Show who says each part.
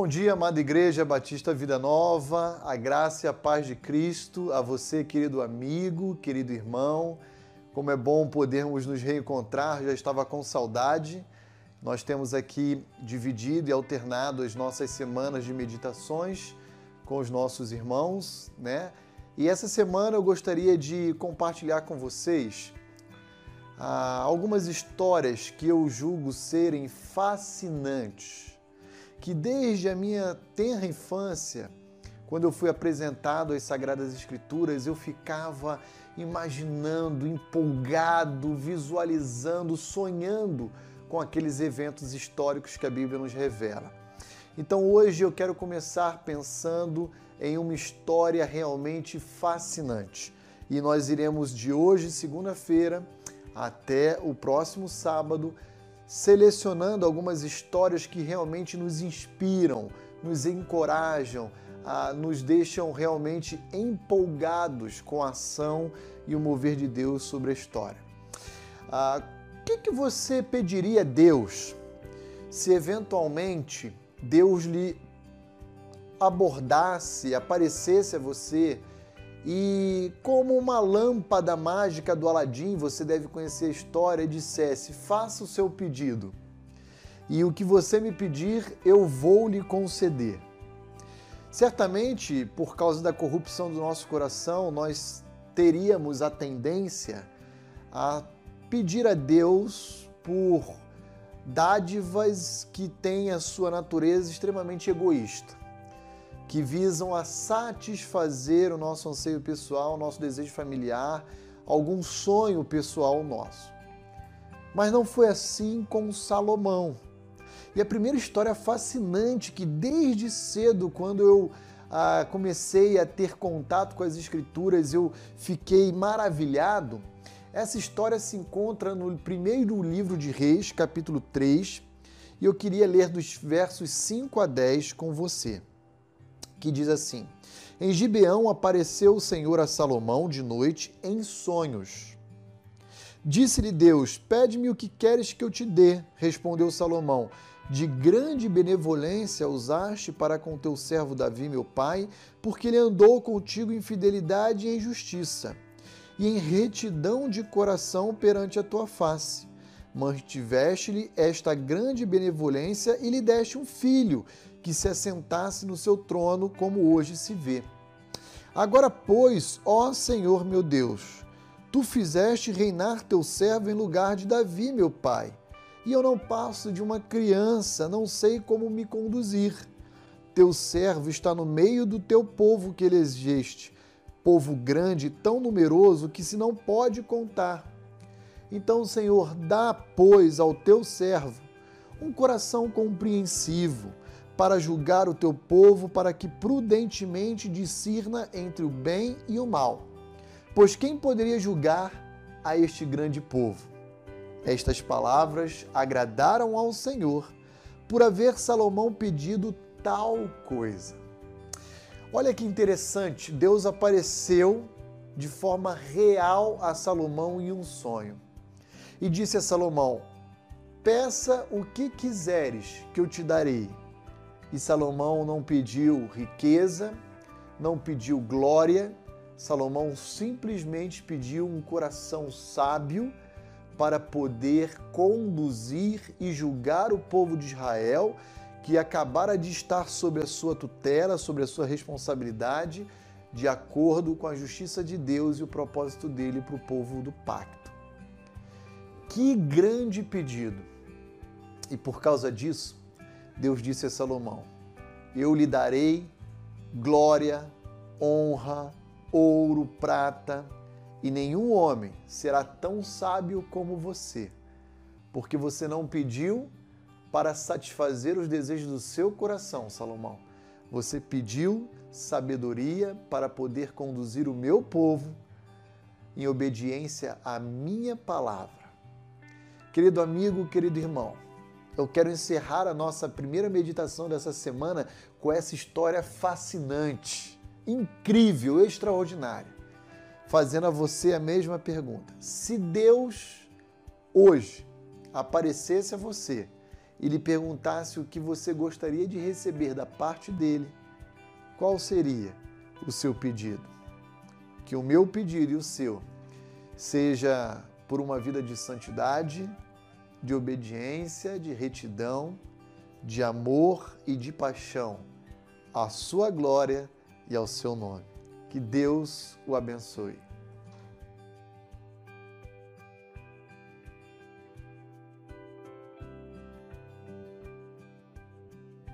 Speaker 1: Bom dia, amada Igreja Batista Vida Nova, a graça e a paz de Cristo, a você, querido amigo, querido irmão. Como é bom podermos nos reencontrar, já estava com saudade. Nós temos aqui dividido e alternado as nossas semanas de meditações com os nossos irmãos, né? E essa semana eu gostaria de compartilhar com vocês ah, algumas histórias que eu julgo serem fascinantes que desde a minha tenra infância, quando eu fui apresentado às Sagradas Escrituras, eu ficava imaginando, empolgado, visualizando, sonhando com aqueles eventos históricos que a Bíblia nos revela. Então hoje eu quero começar pensando em uma história realmente fascinante. E nós iremos de hoje, segunda-feira, até o próximo sábado, selecionando algumas histórias que realmente nos inspiram, nos encorajam, ah, nos deixam realmente empolgados com a ação e o mover de Deus sobre a história. Ah, o que, que você pediria a Deus se eventualmente Deus lhe abordasse, aparecesse a você e como uma lâmpada mágica do Aladim, você deve conhecer a história, dissesse: faça o seu pedido, e o que você me pedir, eu vou lhe conceder. Certamente, por causa da corrupção do nosso coração, nós teríamos a tendência a pedir a Deus por dádivas que têm a sua natureza extremamente egoísta que visam a satisfazer o nosso anseio pessoal, o nosso desejo familiar, algum sonho pessoal nosso. Mas não foi assim com Salomão. E a primeira história fascinante que desde cedo, quando eu ah, comecei a ter contato com as escrituras, eu fiquei maravilhado. Essa história se encontra no primeiro livro de Reis, capítulo 3, e eu queria ler dos versos 5 a 10 com você que diz assim: Em Gibeão apareceu o Senhor a Salomão de noite em sonhos. Disse-lhe Deus: Pede-me o que queres que eu te dê. Respondeu Salomão: De grande benevolência usaste para com teu servo Davi, meu pai, porque ele andou contigo em fidelidade e em justiça, e em retidão de coração perante a tua face. Mantiveste-lhe esta grande benevolência e lhe deste um filho, que se assentasse no seu trono, como hoje se vê. Agora, pois, ó Senhor meu Deus, tu fizeste reinar teu servo em lugar de Davi, meu pai, e eu não passo de uma criança, não sei como me conduzir. Teu servo está no meio do teu povo que elegeste, povo grande, tão numeroso que se não pode contar. Então, Senhor, dá, pois, ao teu servo um coração compreensivo para julgar o teu povo, para que prudentemente discirna entre o bem e o mal. Pois quem poderia julgar a este grande povo? Estas palavras agradaram ao Senhor, por haver Salomão pedido tal coisa. Olha que interessante, Deus apareceu de forma real a Salomão em um sonho e disse a Salomão: Peça o que quiseres, que eu te darei. E Salomão não pediu riqueza, não pediu glória, Salomão simplesmente pediu um coração sábio para poder conduzir e julgar o povo de Israel que acabara de estar sob a sua tutela, sobre a sua responsabilidade, de acordo com a justiça de Deus e o propósito dele para o povo do pacto. Que grande pedido! E por causa disso, Deus disse a Salomão: Eu lhe darei glória, honra, ouro, prata, e nenhum homem será tão sábio como você, porque você não pediu para satisfazer os desejos do seu coração, Salomão. Você pediu sabedoria para poder conduzir o meu povo em obediência à minha palavra. Querido amigo, querido irmão, eu quero encerrar a nossa primeira meditação dessa semana com essa história fascinante, incrível, extraordinária, fazendo a você a mesma pergunta. Se Deus hoje aparecesse a você e lhe perguntasse o que você gostaria de receber da parte dele, qual seria o seu pedido? Que o meu pedido e o seu seja por uma vida de santidade, de obediência, de retidão, de amor e de paixão à sua glória e ao seu nome. Que Deus o abençoe.